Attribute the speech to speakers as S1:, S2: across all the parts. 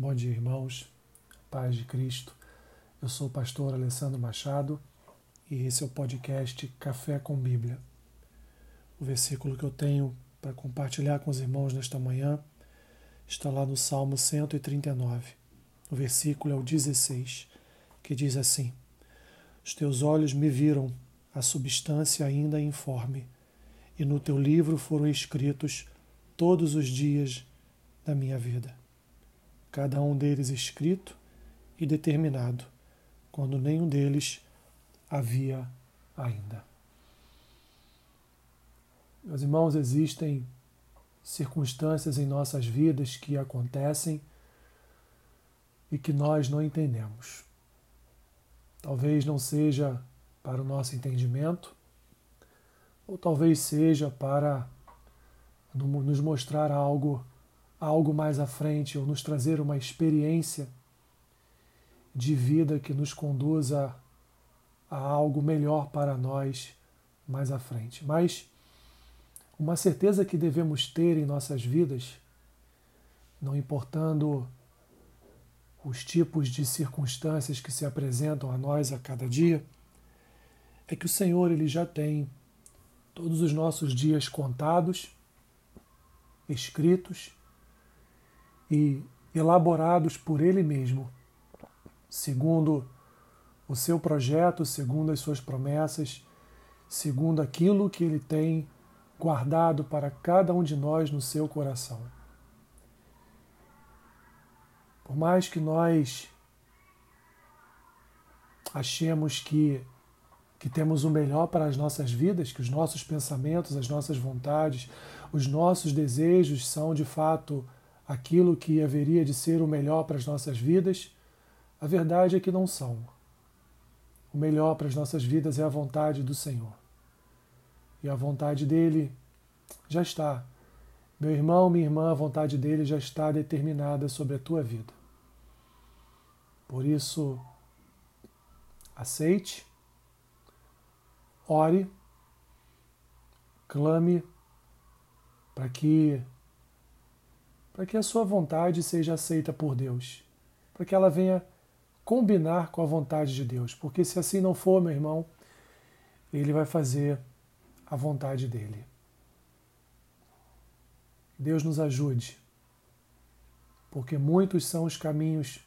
S1: Bom dia, irmãos. Paz de Cristo. Eu sou o pastor Alessandro Machado e esse é o podcast Café com Bíblia. O versículo que eu tenho para compartilhar com os irmãos nesta manhã está lá no Salmo 139. O versículo é o 16, que diz assim: Os teus olhos me viram a substância ainda informe, e no teu livro foram escritos todos os dias da minha vida, cada um deles escrito e determinado, quando nenhum deles havia ainda. Meus irmãos, existem circunstâncias em nossas vidas que acontecem e que nós não entendemos. Talvez não seja para o nosso entendimento, ou talvez seja para nos mostrar algo, algo mais à frente, ou nos trazer uma experiência de vida que nos conduza a algo melhor para nós mais à frente. Mas uma certeza que devemos ter em nossas vidas, não importando os tipos de circunstâncias que se apresentam a nós a cada dia, é que o Senhor ele já tem todos os nossos dias contados, escritos e elaborados por ele mesmo, segundo o seu projeto, segundo as suas promessas, segundo aquilo que ele tem guardado para cada um de nós no seu coração. Por mais que nós achemos que, que temos o melhor para as nossas vidas, que os nossos pensamentos, as nossas vontades, os nossos desejos são de fato aquilo que haveria de ser o melhor para as nossas vidas, a verdade é que não são. O melhor para as nossas vidas é a vontade do Senhor. E a vontade dele já está. Meu irmão, minha irmã, a vontade dele já está determinada sobre a tua vida. Por isso, aceite, ore, clame para que para que a sua vontade seja aceita por Deus, para que ela venha combinar com a vontade de Deus, porque se assim não for, meu irmão, ele vai fazer a vontade dele. Deus nos ajude, porque muitos são os caminhos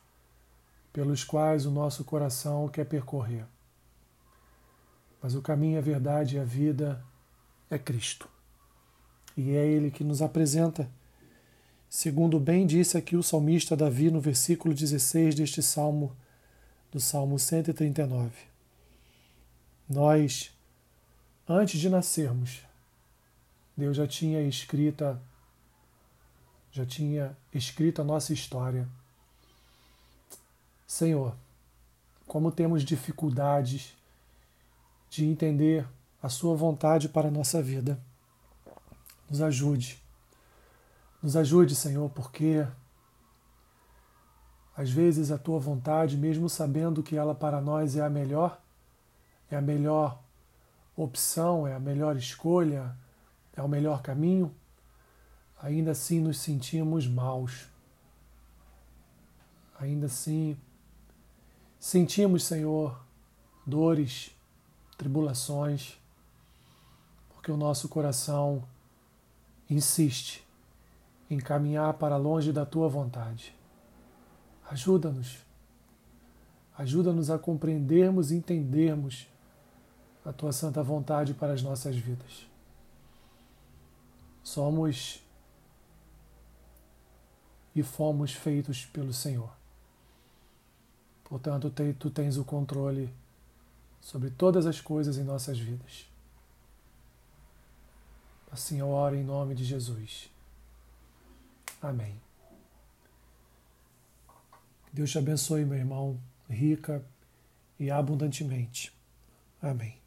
S1: pelos quais o nosso coração quer percorrer. Mas o caminho, a verdade e a vida é Cristo. E é Ele que nos apresenta, segundo bem disse aqui o salmista Davi no versículo 16 deste salmo, do Salmo 139. Nós, antes de nascermos, Deus já tinha escrita, já tinha escrito a nossa história Senhor, como temos dificuldades de entender a Sua vontade para a nossa vida. Nos ajude. Nos ajude, Senhor, porque às vezes a Tua vontade, mesmo sabendo que ela para nós é a melhor, é a melhor opção, é a melhor escolha, é o melhor caminho, ainda assim nos sentimos maus. Ainda assim Sentimos, Senhor, dores, tribulações, porque o nosso coração insiste em caminhar para longe da tua vontade. Ajuda-nos. Ajuda-nos a compreendermos e entendermos a tua santa vontade para as nossas vidas. Somos e fomos feitos pelo Senhor. Portanto, tu tens o controle sobre todas as coisas em nossas vidas. Assim eu oro em nome de Jesus. Amém. Deus te abençoe, meu irmão, rica e abundantemente. Amém.